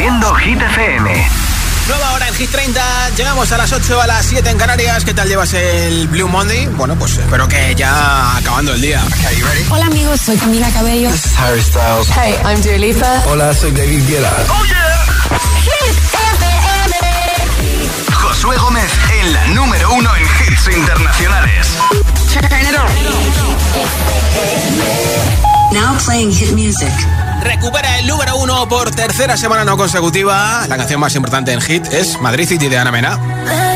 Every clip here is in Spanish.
Haciendo Hit FM. Nueva hora en Hit 30, llegamos a las 8, a las 7 en Canarias. ¿Qué tal llevas el Blue Monday? Bueno, pues espero que ya acabando el día. Hola amigos, soy Camila Cabello. This is Harry Styles. Hey, I'm Dua Lipa. Hola, soy David Guetta. ¡Oh, yeah! Hit FM. Josué Gómez en la número uno en hits internacionales. Now playing hit music. Recupera el número uno por tercera semana no consecutiva. La canción más importante en hit es Madrid City de Ana Mena.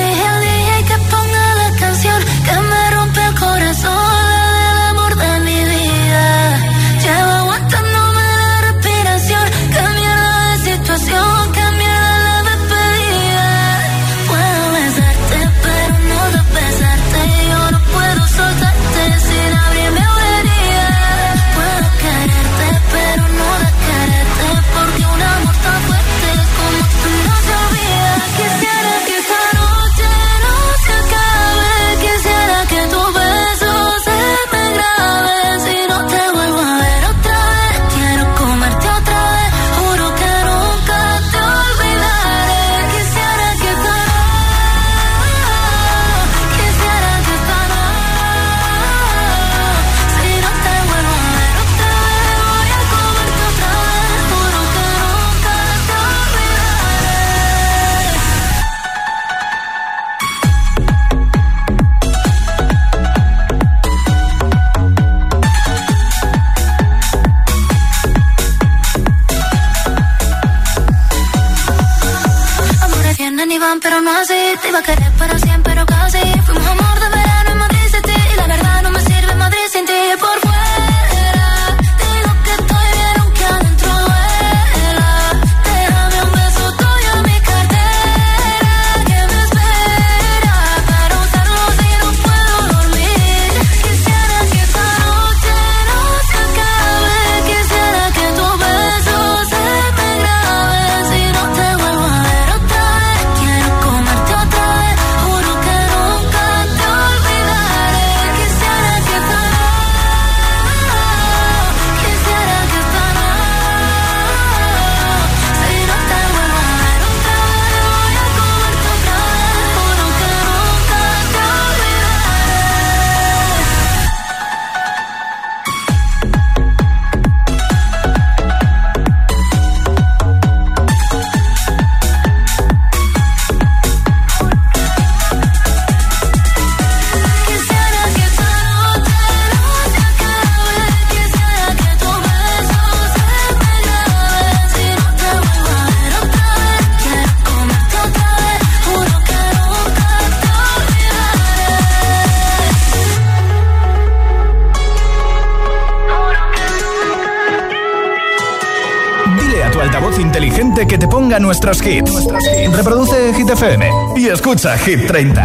never could have put us nuestros hits. Reproduce Hit FM y escucha Hit 30.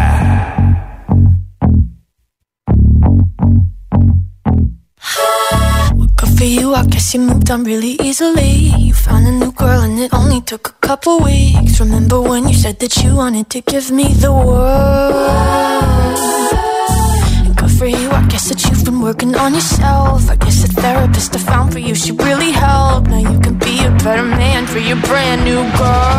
For you, I guess you moved on really easily. You found a new girl and it only took a couple weeks. Remember when you said that you wanted to give me the world? for you. I guess that you've been working on yourself. I guess therapist I found for you, she really helped. Now you can be a better man for your brand new girl.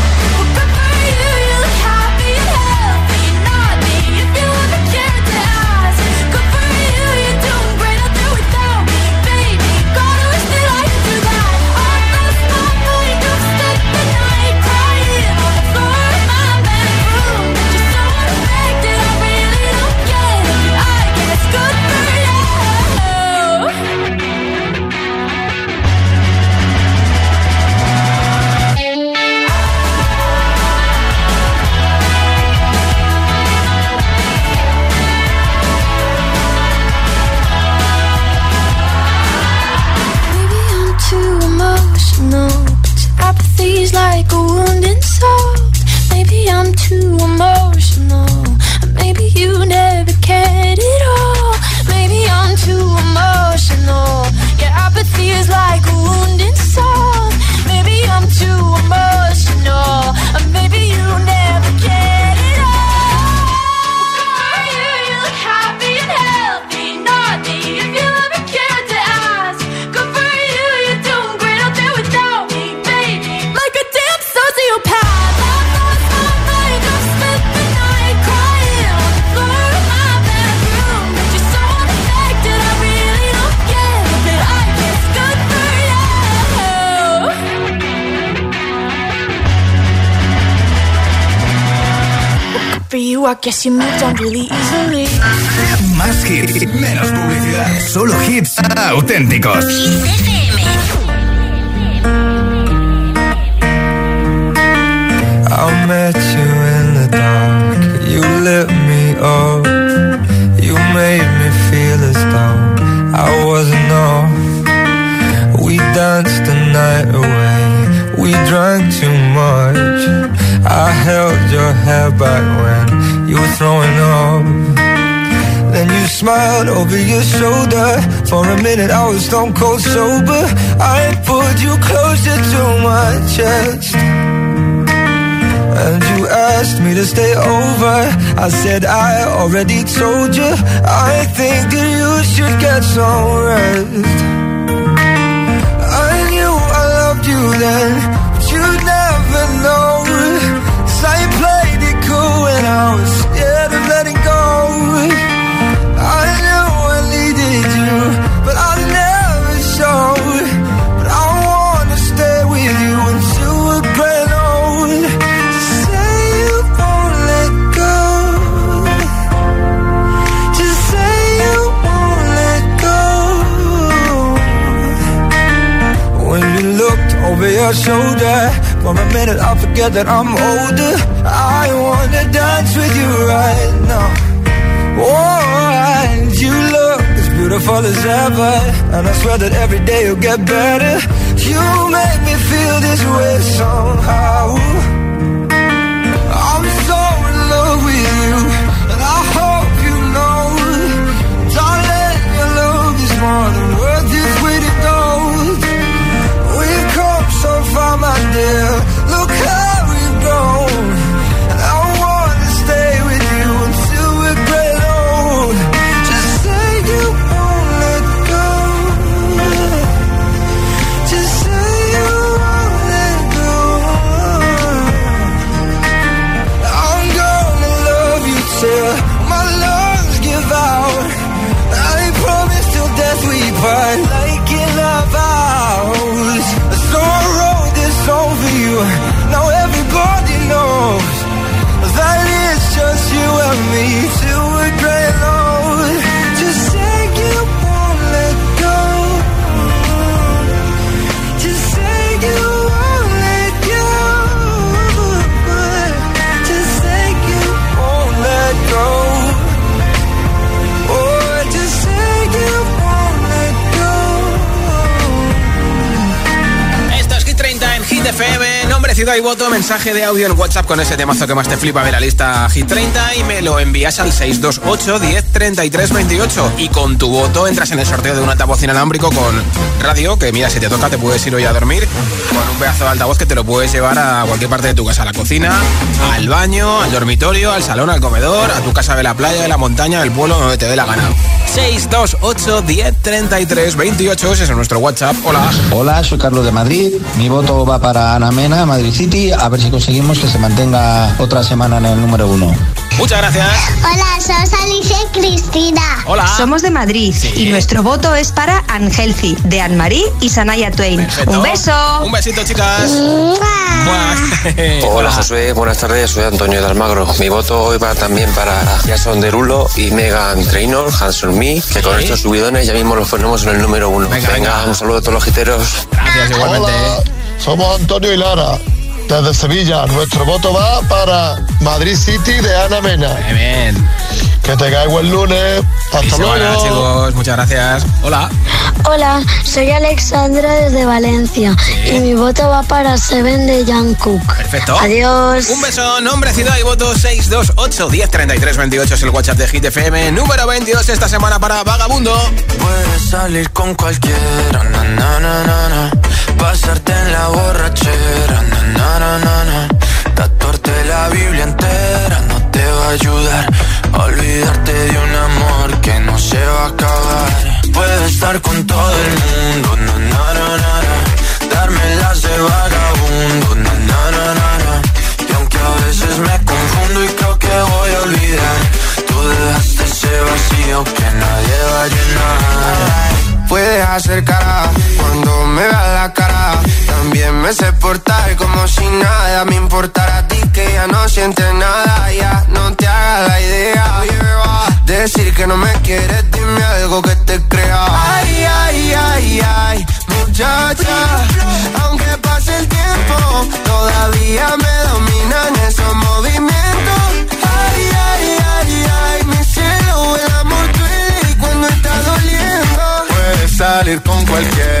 Too emotional. Maybe you never cared at all. Maybe I'm too emotional. Like a wound. I guess you moved on really easily. Más hits, menos publicidad. Solo hits auténticos. I met you in the dark. You lit me up. You made me feel as though I wasn't off. We danced the night away. We drank too much. I held your hair back when you were throwing up. Then you smiled over your shoulder. For a minute, I was stone cold sober. I pulled you closer to my chest. And you asked me to stay over. I said, I already told you. I think that you should get some rest. I knew I loved you then, shoulder, for a minute I forget that I'm older. I wanna dance with you right now. Oh, and you look as beautiful as ever, and I swear that every day you'll get better. You make me feel this way somehow. Ciudad y voto. Mensaje de audio en WhatsApp con ese temazo que más te flipa de la lista Hit 30 y me lo envías al 628 10 33 28. Y con tu voto entras en el sorteo de un altavoz inalámbrico con radio. Que mira, si te toca, te puedes ir hoy a dormir con un pedazo de altavoz que te lo puedes llevar a cualquier parte de tu casa: a la cocina, al baño, al dormitorio, al salón, al comedor, a tu casa de la playa, de la montaña, del pueblo, donde te dé la gana. 628 10 33 28. Ese es nuestro WhatsApp. Hola. Hola, soy Carlos de Madrid. Mi voto va para Ana Mena, Madrid City. A ver si conseguimos que se mantenga otra semana en el número uno. Muchas gracias. Hola, somos Alicia y Cristina. Hola. Somos de Madrid Sí. y nuestro voto es para Angelci, de Anne-Marie y Sanaya Twain. Perfecto. Un beso. Un besito, chicas. Hola Josué, buenas tardes, soy Antonio de Almagro. Mi voto hoy va también para Jason Derulo y Megan Trainor, Hanson Me, que con Sí. estos subidones ya mismo los ponemos en el número uno. Venga, Venga, venga. un saludo a todos los giteros. Gracias, igualmente. Hola, somos Antonio y Lara, desde Sevilla. Nuestro voto va para Madrid City de Ana Mena. Bien, bien. Que tengáis buen lunes. Hasta luego. chicos. Muchas gracias. Hola. Hola, soy Alexandra desde Valencia y mi voto va para Seven de Jungkook. Perfecto. Adiós. Un beso, nombre, ciudad y voto 628 10 33 28 es el WhatsApp de Hit FM. Número 22 esta semana para Vagabundo. Puedes salir con cualquiera, na, na, na, na, na. pasarte en la borrachera, na, na, na, tatuarte la Biblia entera no te va a ayudar a olvidarte de un amor que no se va a acabar. Puedes estar con todo el mundo, na, na, na, na, na. darme las de vagabundo, na, na, na, na, na. y aunque a veces me confundo y creo que voy a olvidar, tú dejaste ese vacío que nadie va a llenar. Puedes hacer cara cuando me veas la cara. También me sé portar como si nada me importara a ti que ya no sientes nada, ya no te hagas la idea. Decir que no me quieres, dime algo que te crea. Ay, ay, ay, ay, muchacha, aunque pase el tiempo, todavía me dominan esos movimientos. Ay, ay, ay, ay, mi cielo, el amor duele cuando está doliendo. Puedes salir con cualquiera,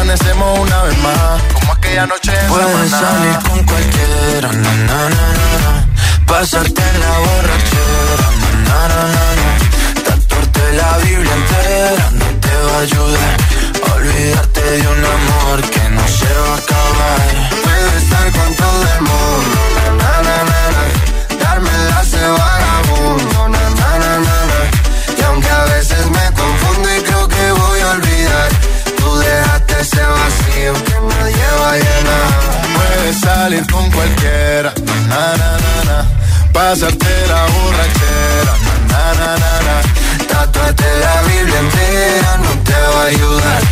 amanecemos una vez más, como aquella noche en Puedes salir con cualquiera, na, na, na, na, Pasarte en la borrachera, na, na, na, na, Tatuarte la Biblia entera no te va a ayudar. Olvidarte de un amor que no se va a acabar. Puedes estar con todo el mundo, salir con cualquiera, na, na, na, na. Pasarte la borrachera, na, na, na, na. Tatuarte la Biblia entera no te va a ayudar.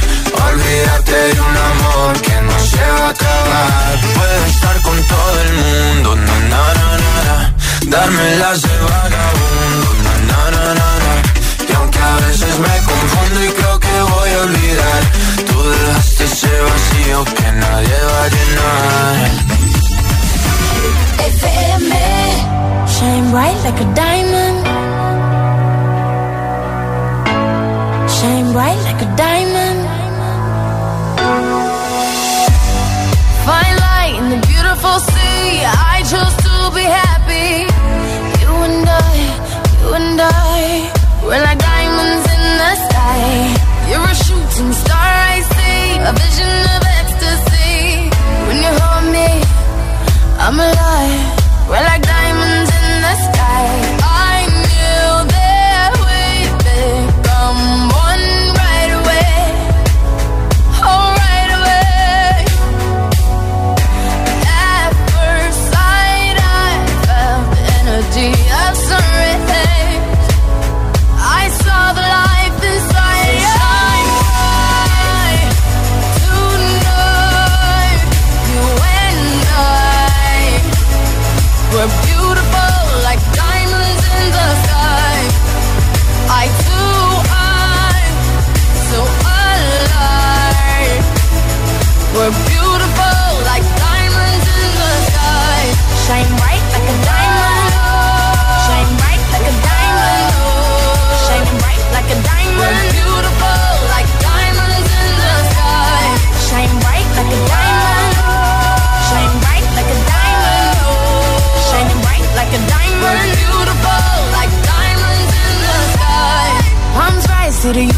Olvídate de un amor que no se va a acabar. Puedes estar con todo el mundo, na, na, na, na. Darme las de vacío que nadie va a llenar. FM Shine bright like a diamond the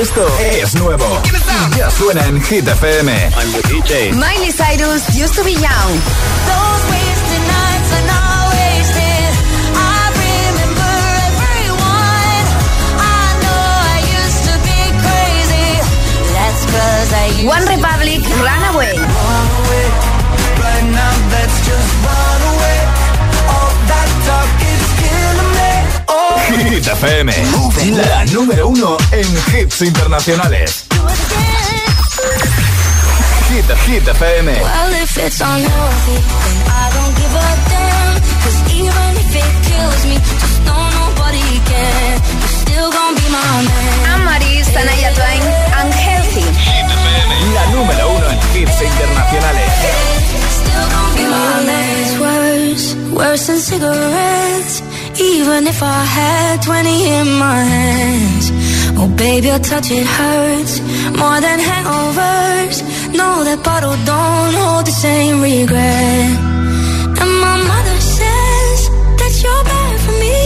Esto es nuevo. Ya suena en Hit FM. I'm the DJ. Miley Cyrus used to be young. Those wasted nights are not wasted. I remember everyone. I know I used to be crazy. That's cause I used One Republic, Runaway. Right now, let's just Hit FM. La número uno en hits internacionales. Hit, Hit FM. Well, if it's unhealthy, then I don't give a damn. Cause even if it kills me, just know nobody can. You're still gonna be my man. Anne-Marie, Sanaya Twain, Unhealthy. La número uno en hits internacionales. Still gonna be my man. It's worse, worse than cigarettes. Even if I had 20 in my hands. Oh, baby, your touch, it hurts more than hangovers. No, that bottle don't hold the same regret. And my mother says that you're bad for me.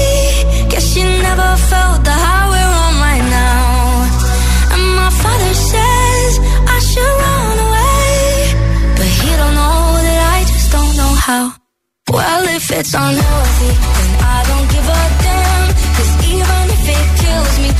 Guess she never felt the high we're on right now. And my father says I should run away. But he don't know that I just don't know how. It's unhealthy, then I don't give a damn. Cause even if it kills me,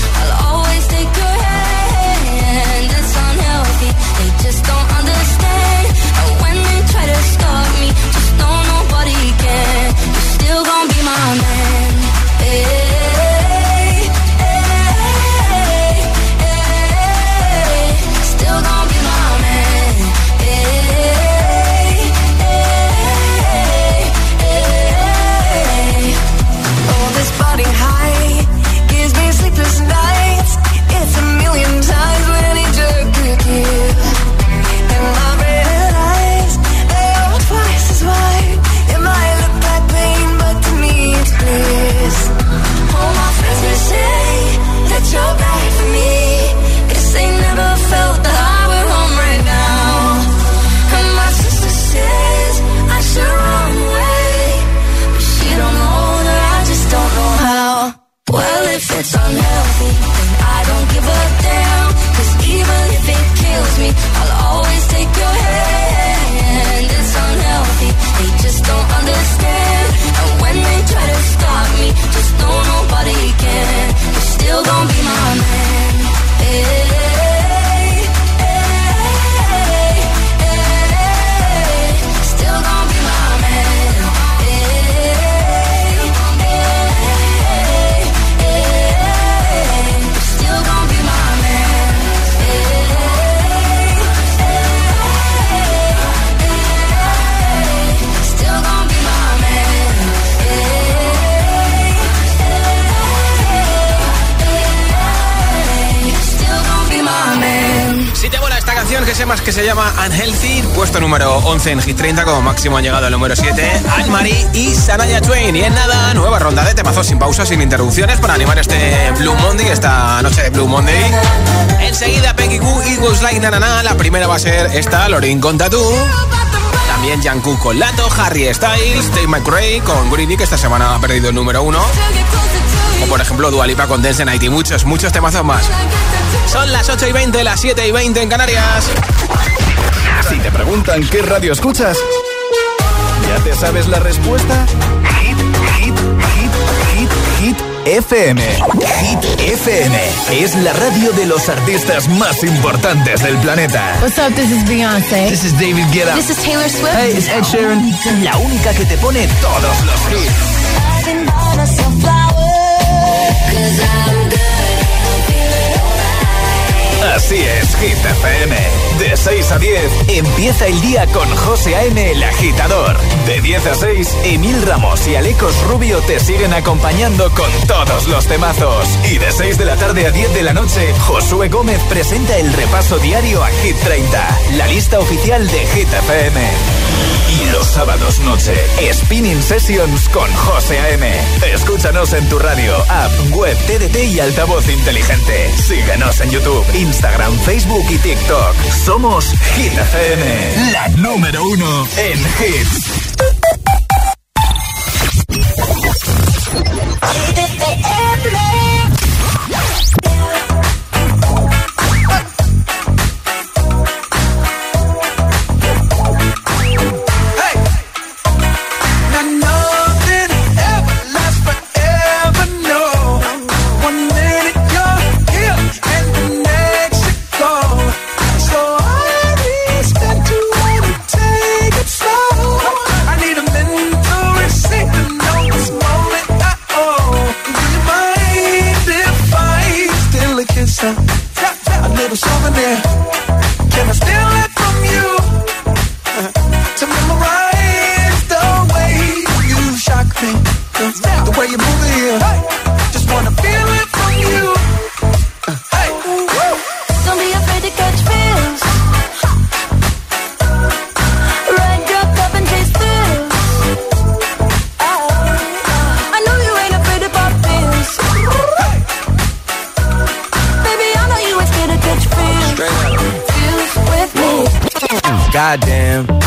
en Hit 30, como máximo han llegado al número 7 Almari y Saraya Twain. Y en nada, nueva ronda de temazos sin pausas, sin interrupciones para animar este Blue Monday, esta noche de Blue Monday. Enseguida Peggy Goo y Goes Like Nanana. La primera va a ser esta, Lorin con Tatú. También Jungkook con Lato, Harry Styles, Dave McRae con Greedy, que esta semana ha perdido el número 1. O por ejemplo Dualipa con Dance Night y muchos, muchos temazos más. Son las 8 y 20, las 7 y 20 en Canarias. Si te preguntan qué radio escuchas, ¿ya te sabes la respuesta? Hit, hit, hit, hit, hit FM. Hit FM es la radio de los artistas más importantes del planeta. What's up? This is Beyonce. This is David Guetta. This is Taylor Swift. Hey, it's Ed Sheeran. La única que te pone todos los hits. Así es, Hit FM. De 6 a 10 empieza el día con José A.M. el agitador. De 10 a 6, Emil Ramos y Alecos Rubio te siguen acompañando con todos los temazos. Y de 6 de la tarde a 10 de la noche, Josué Gómez presenta el repaso diario a Hit 30, la lista oficial de Hit FM. Y los sábados noche, Spinning Sessions con José A.M. Escúchanos en tu radio, app, web, TDT y altavoz inteligente. Síguenos en YouTube, Instagram, Facebook y TikTok. Somos Hit FM, la número uno en hits. real. Hey.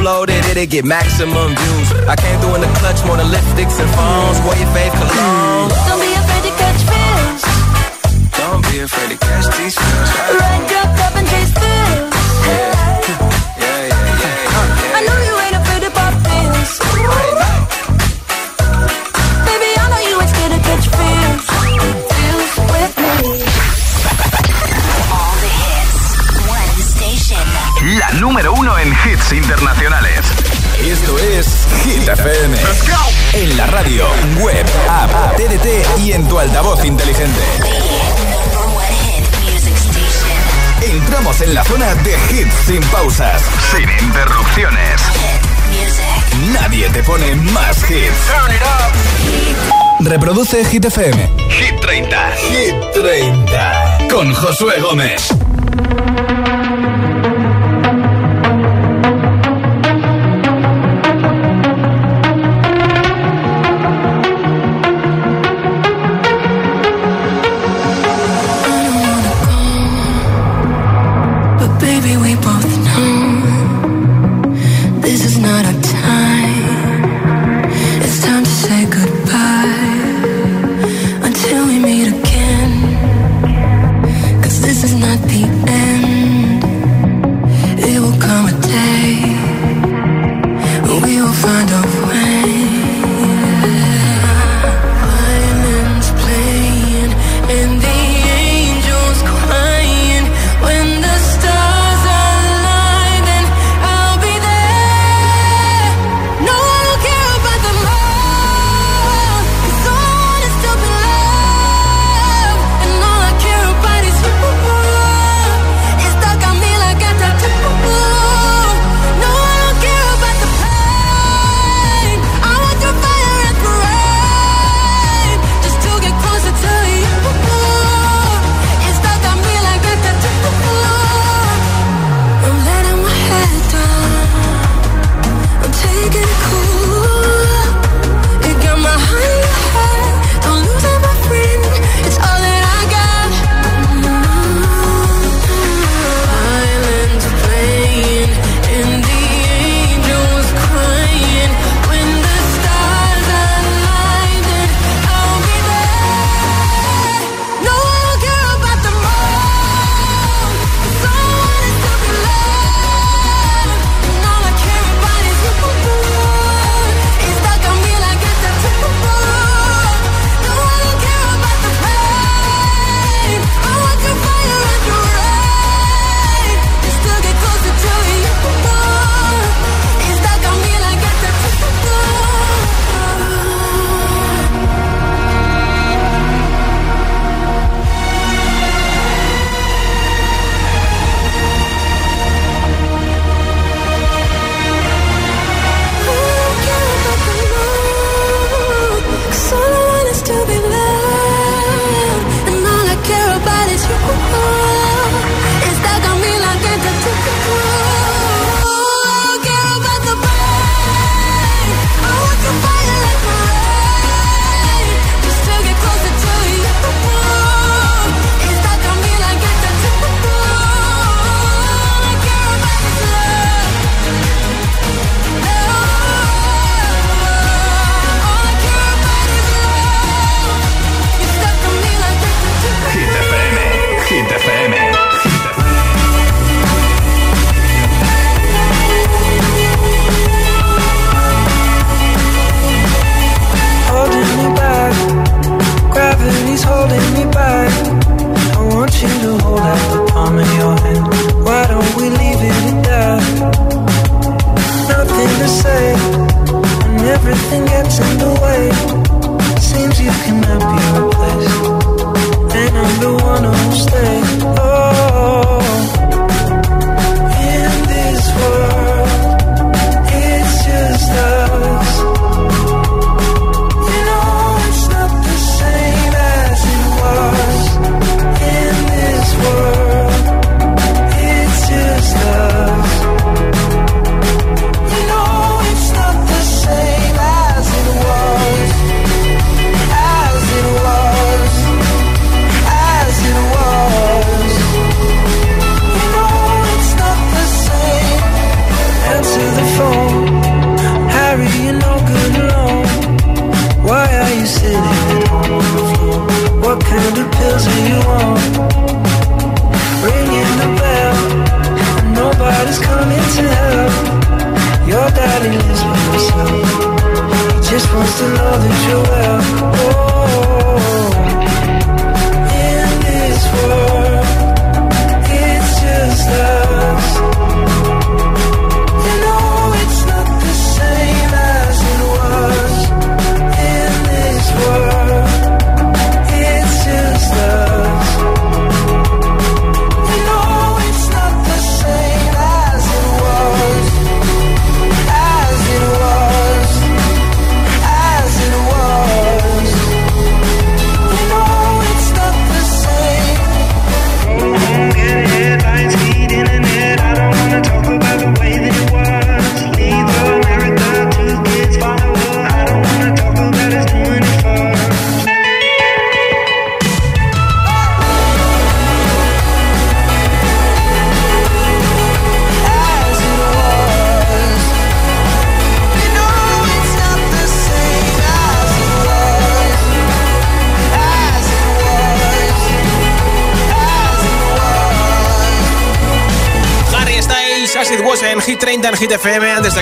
it, it'll get maximum views. I came through in the clutch more than lipsticks and phones. Wear your faith cologne. Don't be afraid to catch feels. Don't be afraid to catch these feels. Run, drop, up and chase thrills. La número uno en hits internacionales. Esto es Hit FM. En la radio, web, app, TDT y en tu altavoz inteligente. Entramos en la zona de hits sin pausas, sin interrupciones. Nadie te pone más hits. Reproduce Hit FM. Hit 30. Hit 30. Con Josué Gómez.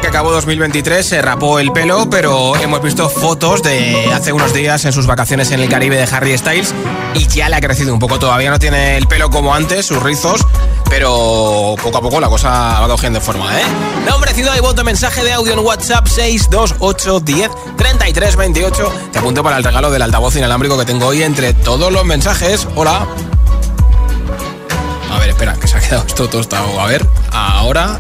Que acabó 2023 se rapó el pelo, pero hemos visto fotos de hace unos días en sus vacaciones en el Caribe de Harry Styles y ya le ha crecido un poco. Todavía no tiene el pelo como antes, sus rizos, pero poco a poco la cosa va cogiendo forma, ¿eh? Nombre, ciudad y voto, mensaje de audio en WhatsApp 628 10 33 28. Te apunto para el regalo del altavoz inalámbrico que tengo hoy entre todos los mensajes. Hola. A ver, espera, que se ha quedado esto tostado. A ver, ahora.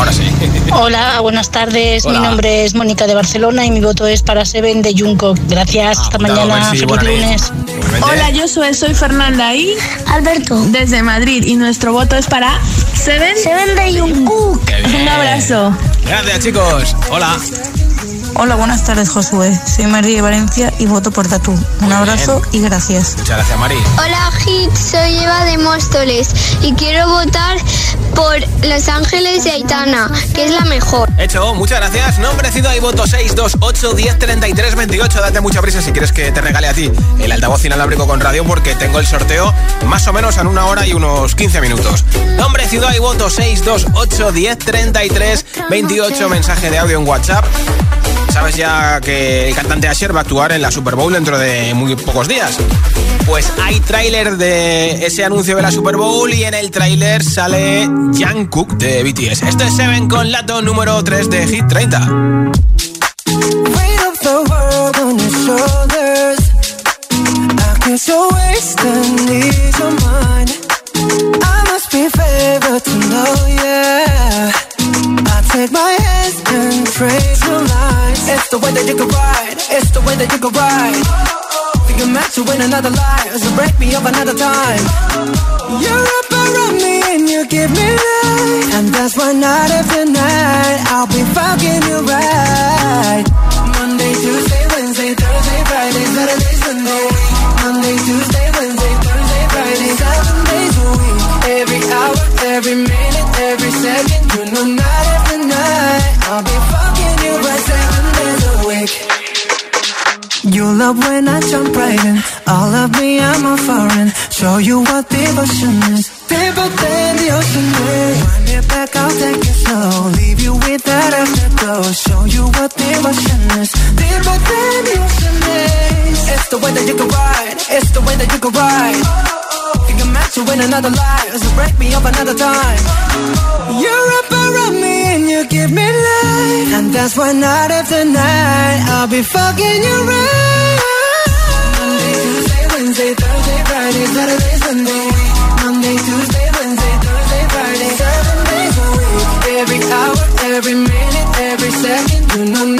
Ahora sí. Hola, buenas tardes. Hola. Mi nombre es Mónica de Barcelona y mi voto es para Seven de Jungkook. Gracias, hasta apuntado, mañana. Mercy, Feliz lunes. Hola, yo soy, soy Fernanda y Alberto desde Madrid y nuestro voto es para Seven. Seven de bien. Un abrazo. Gracias, chicos. Hola. Hola, buenas tardes, Josué. Soy María de Valencia y voto por Tatú. Un abrazo y gracias. Muchas gracias, Mari. Hola Hit, soy Eva de Móstoles y quiero votar por Los Ángeles de Aitana, que es la mejor. Hecho, muchas gracias. Nombre, ciudad y voto 628 10 33 28. Date mucha prisa si quieres que te regale a ti el altavoz inalámbrico con radio porque tengo el sorteo más o menos en una hora y unos 15 minutos. Nombre, ciudad y voto 628 10 33 28. Mensaje de audio en WhatsApp. Sabes ya que el cantante Asher va a actuar en la Super Bowl dentro de muy pocos días. Pues hay tráiler de ese anuncio de la Super Bowl y en el tráiler sale Jungkook de BTS. Esto es Seven con Lato número 3 de Hit 30. To take my hands and trace the lines. It's the way that you can ride. It's the way that you can ride. Think you're meant to win another life, so break me up another time. You're up around me and you give me life, and that's why night after night I'll be fucking you right. Love when I jump right in. All of me, I'm a foreign. Show you what devotion is. Deeper than the ocean is. Wind it back, I'll take it slow. Leave you with that afterglow. Show you what devotion is. Deeper than the ocean is. It's the way that you can ride. It's the way that you can ride. Think I'm meant to win another life. So break me up another time. You're up around me and you give me life. And That's why night after night I'll be fucking you right. Monday, Tuesday, Wednesday, Thursday, Friday, Saturday, Sunday. Monday, Tuesday, Wednesday, Thursday, Friday, seven days a week. Every hour, every minute, every second. You know,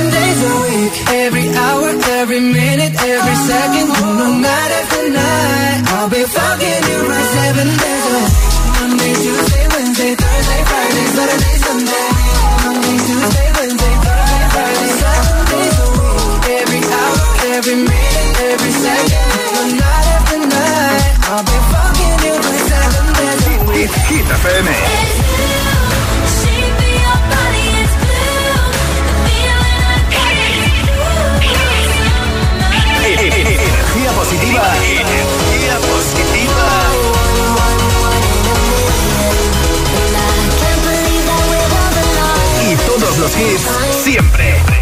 siempre.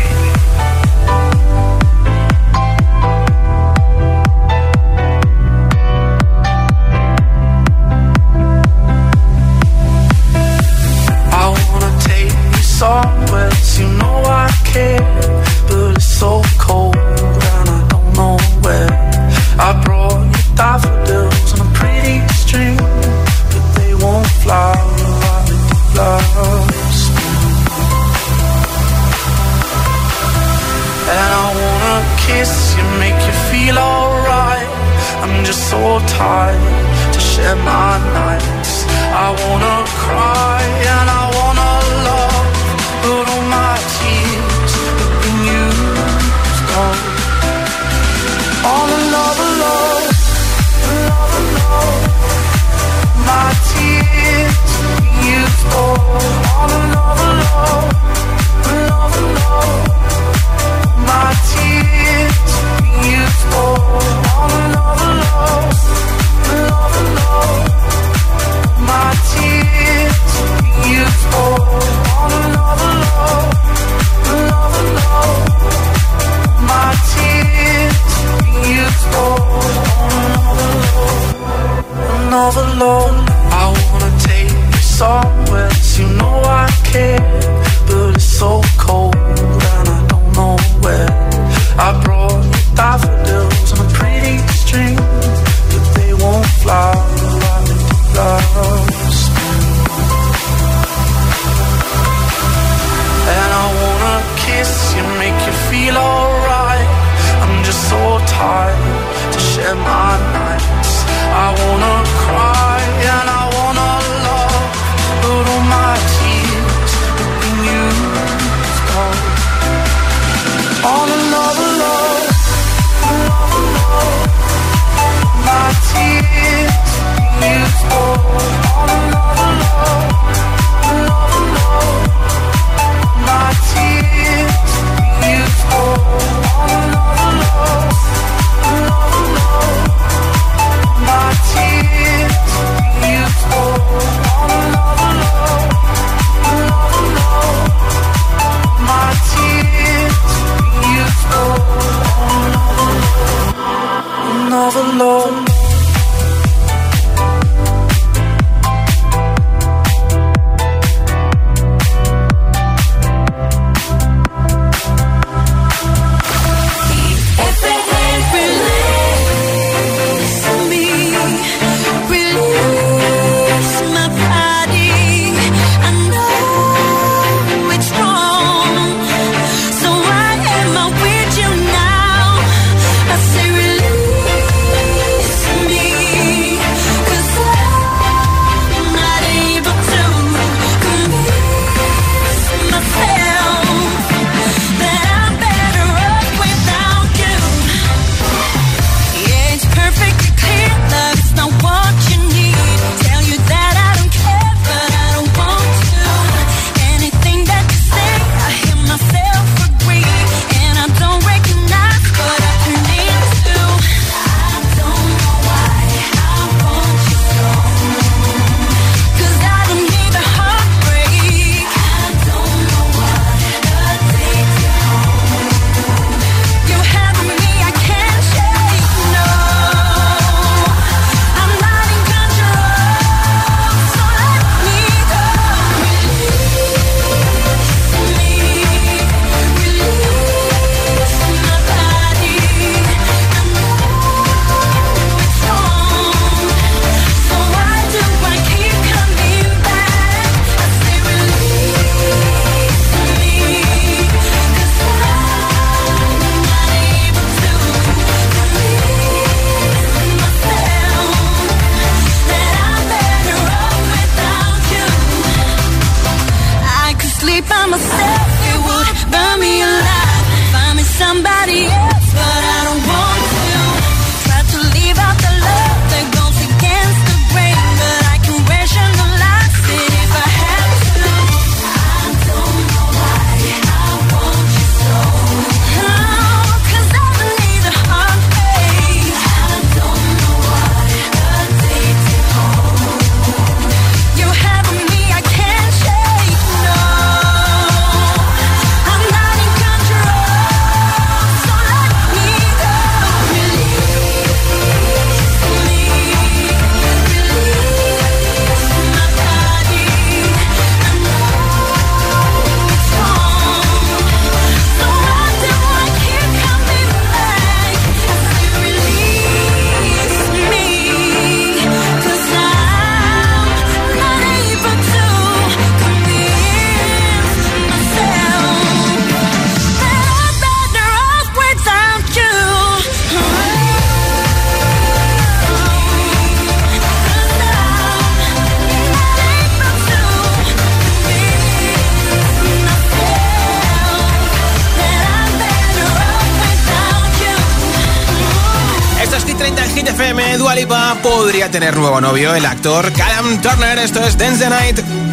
Tener nuevo novio, el actor Callum Turner. Esto es Dance Night.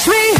touch me.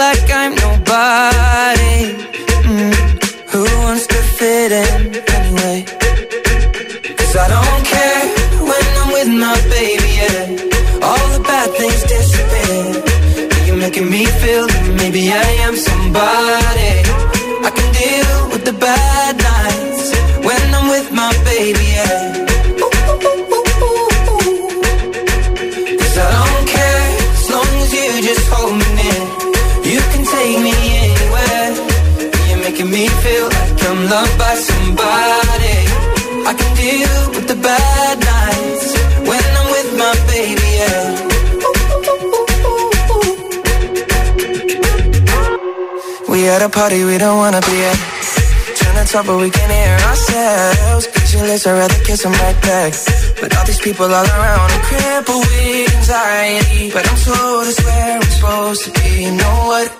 Like I'm nobody. Mm. Who wants to fit in anyway? Cause I don't care when I'm with my baby, yeah. All the bad things disappear. You're making me feel that maybe I am somebody. Loved by somebody. I can deal with the bad nights when I'm with my baby, yeah. We at a party we don't wanna be at. Trying to talk but we can hear ourselves. Pictureless, I'd rather kiss them right back. But all these people all around, I'm crippled with anxiety. But I'm told it's where I'm supposed to be. You know what?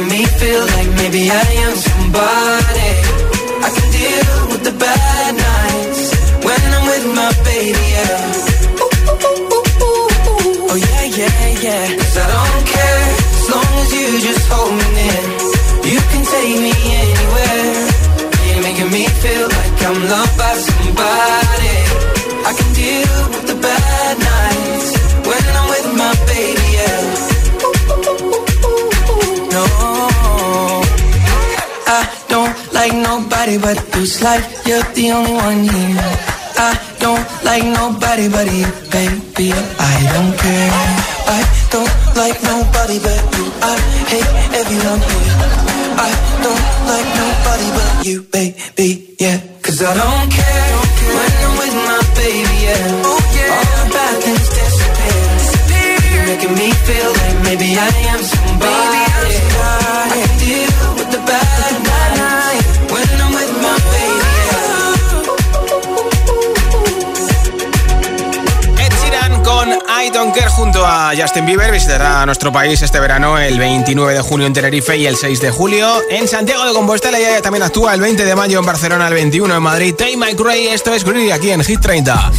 making me feel like maybe I am somebody. I can deal with the bad nights when I'm with my baby. Yeah. Oh yeah, yeah, yeah. Cause I don't care as long as you just hold me near. You can take me anywhere. You're making me feel like I'm loved by. nobody but who's like you're the only one here. I don't like nobody but you, baby. I don't care. I don't like nobody but you. I hate everyone here. I don't like nobody but you, baby. Yeah, cause I don't care when I'm with my baby. Yeah, all the bad things disappear. You're making me feel like maybe I am. Bunker junto a Justin Bieber visitará nuestro país este verano el 29 de junio en Tenerife y el 6 de julio en Santiago de Compostela. Y ella también actúa el 20 de mayo en Barcelona, el 21 en Madrid. Tay Mike Ray, esto es Greedy aquí en Hit 30.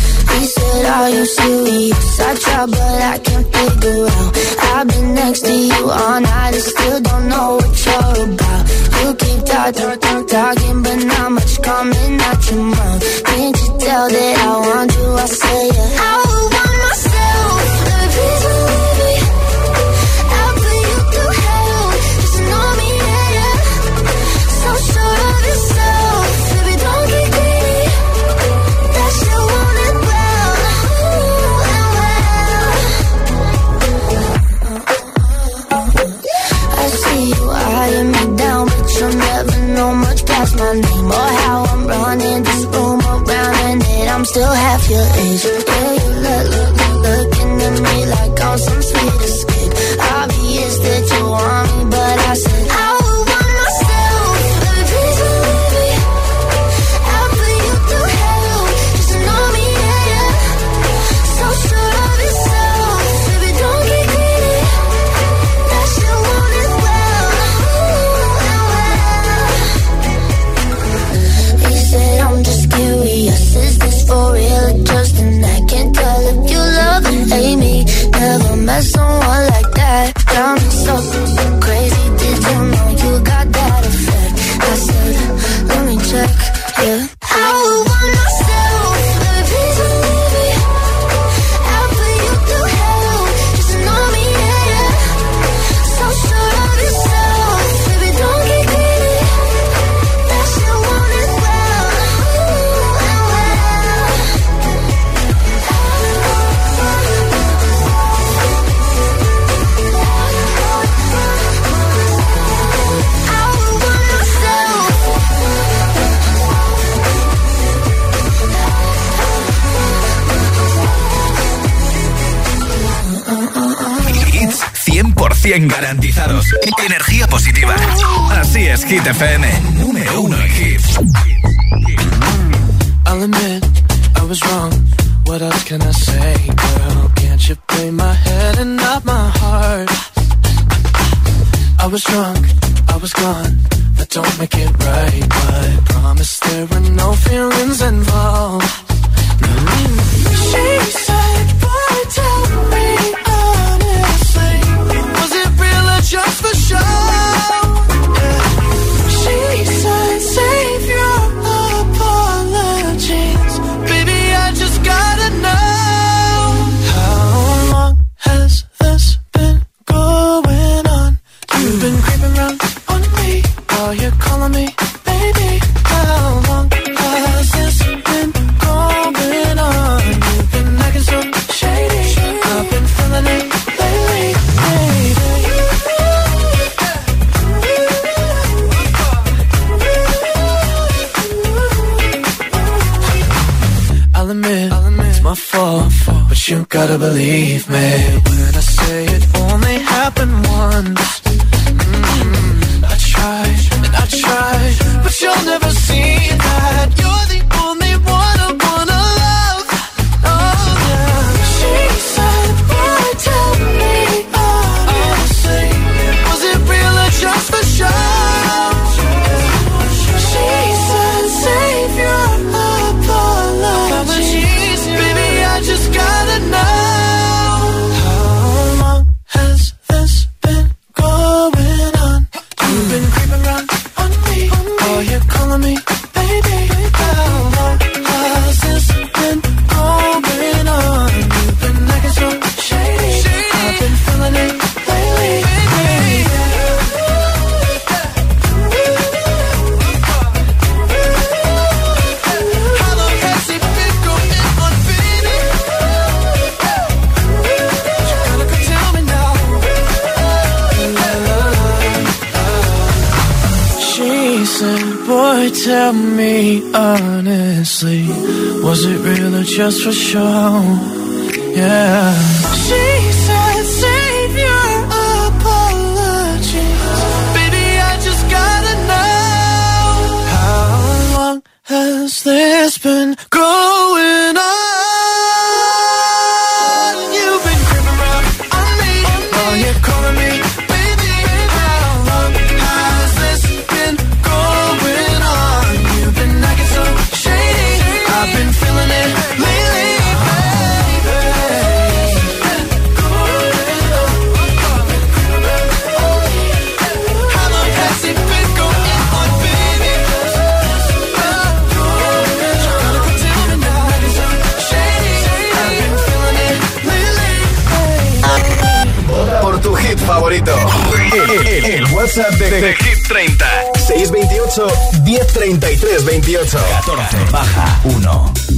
Kona I'll admit I was wrong. What else can I say, girl? Can't you play my head and not my heart? I was drunk, I was gone. That don't make it right, but I promise there were no feelings involved. She believe me. When I say it only happened once me honestly? Was it real or just for show? Yeah. 28 1033 28 14 baja 1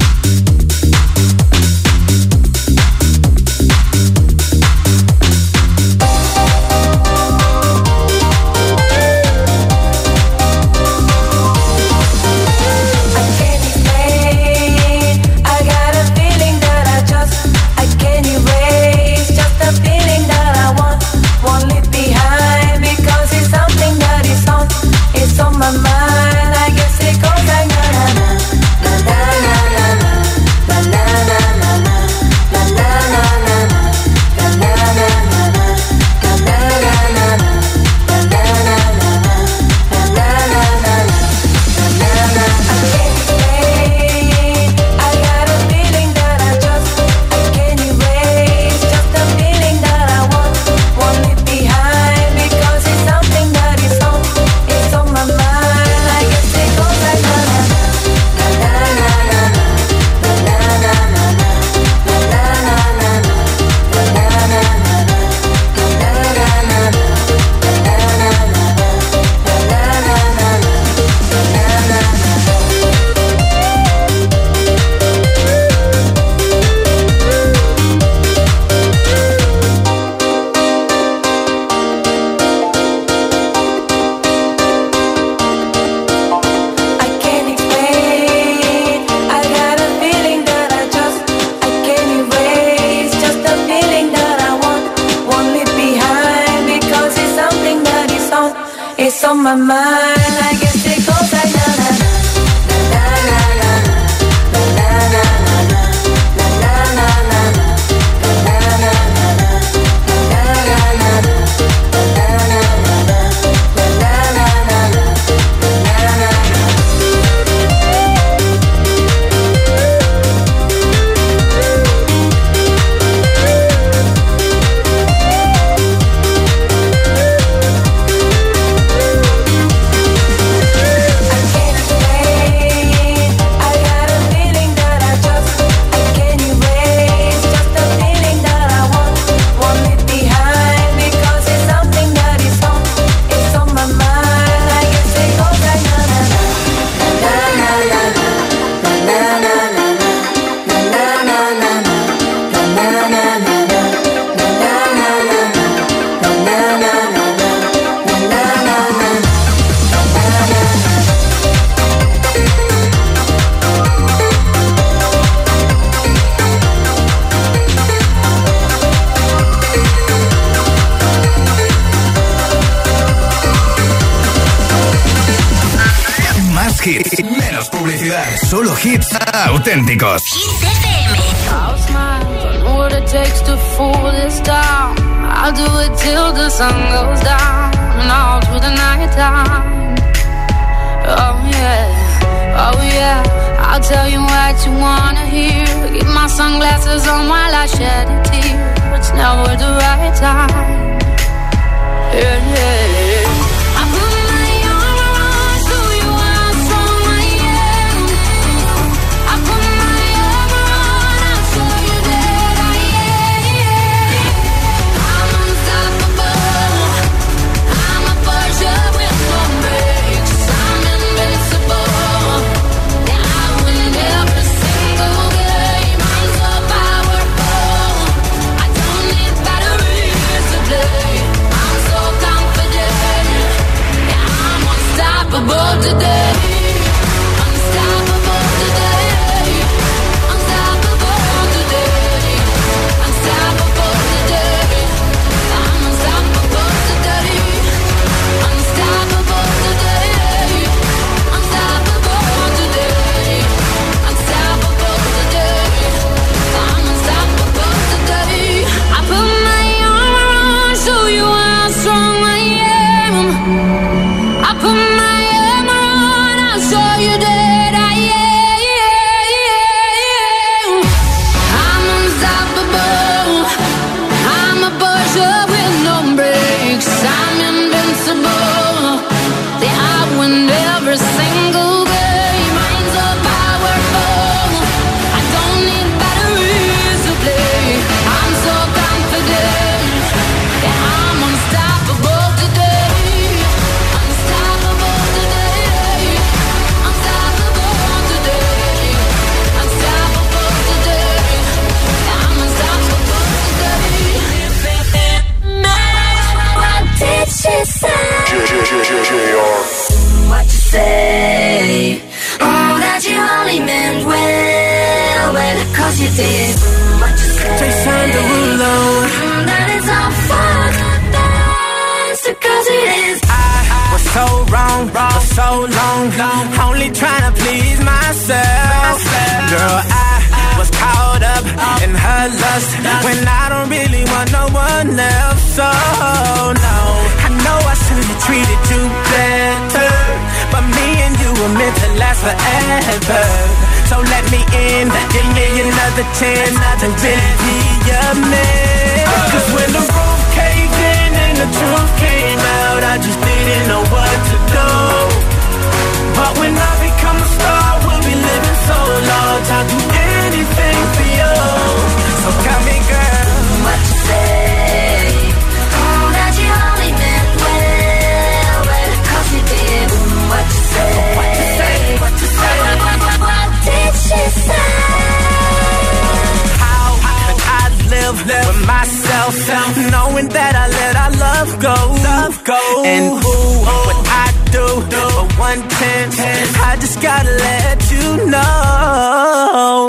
And ooh, what I do for one chance, I just gotta let you know.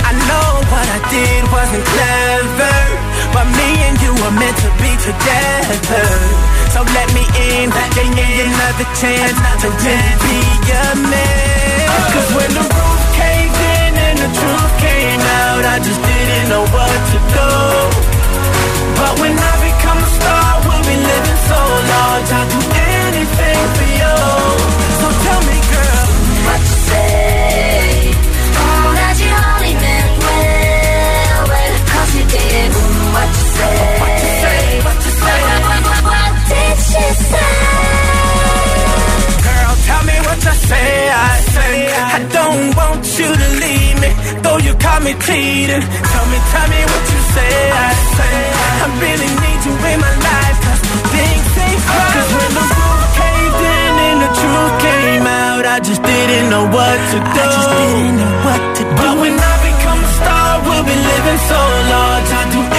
I know what I did wasn't clever, but me and you were meant to be together. So let me in, give me another chance to really be your man. Uh, Cause when the roof caved in and the truth came out, I just didn't know what to do. But when I living so large. I'll do anything for you. So tell me, girl, what you say. Oh, that you only meant well, well, cause you did, what you say. What you say, what you say. What, what, what, did she say? Girl, tell me what you say. I say I don't want you though you caught me cheating. Tell me, tell me what you say. I say I really need you in my life, cause things ain't right. Cause when the roof caved in and the truth came out, I just didn't know what to do. I just didn't know what to do. But when I become a star, we'll be living so large. I'll do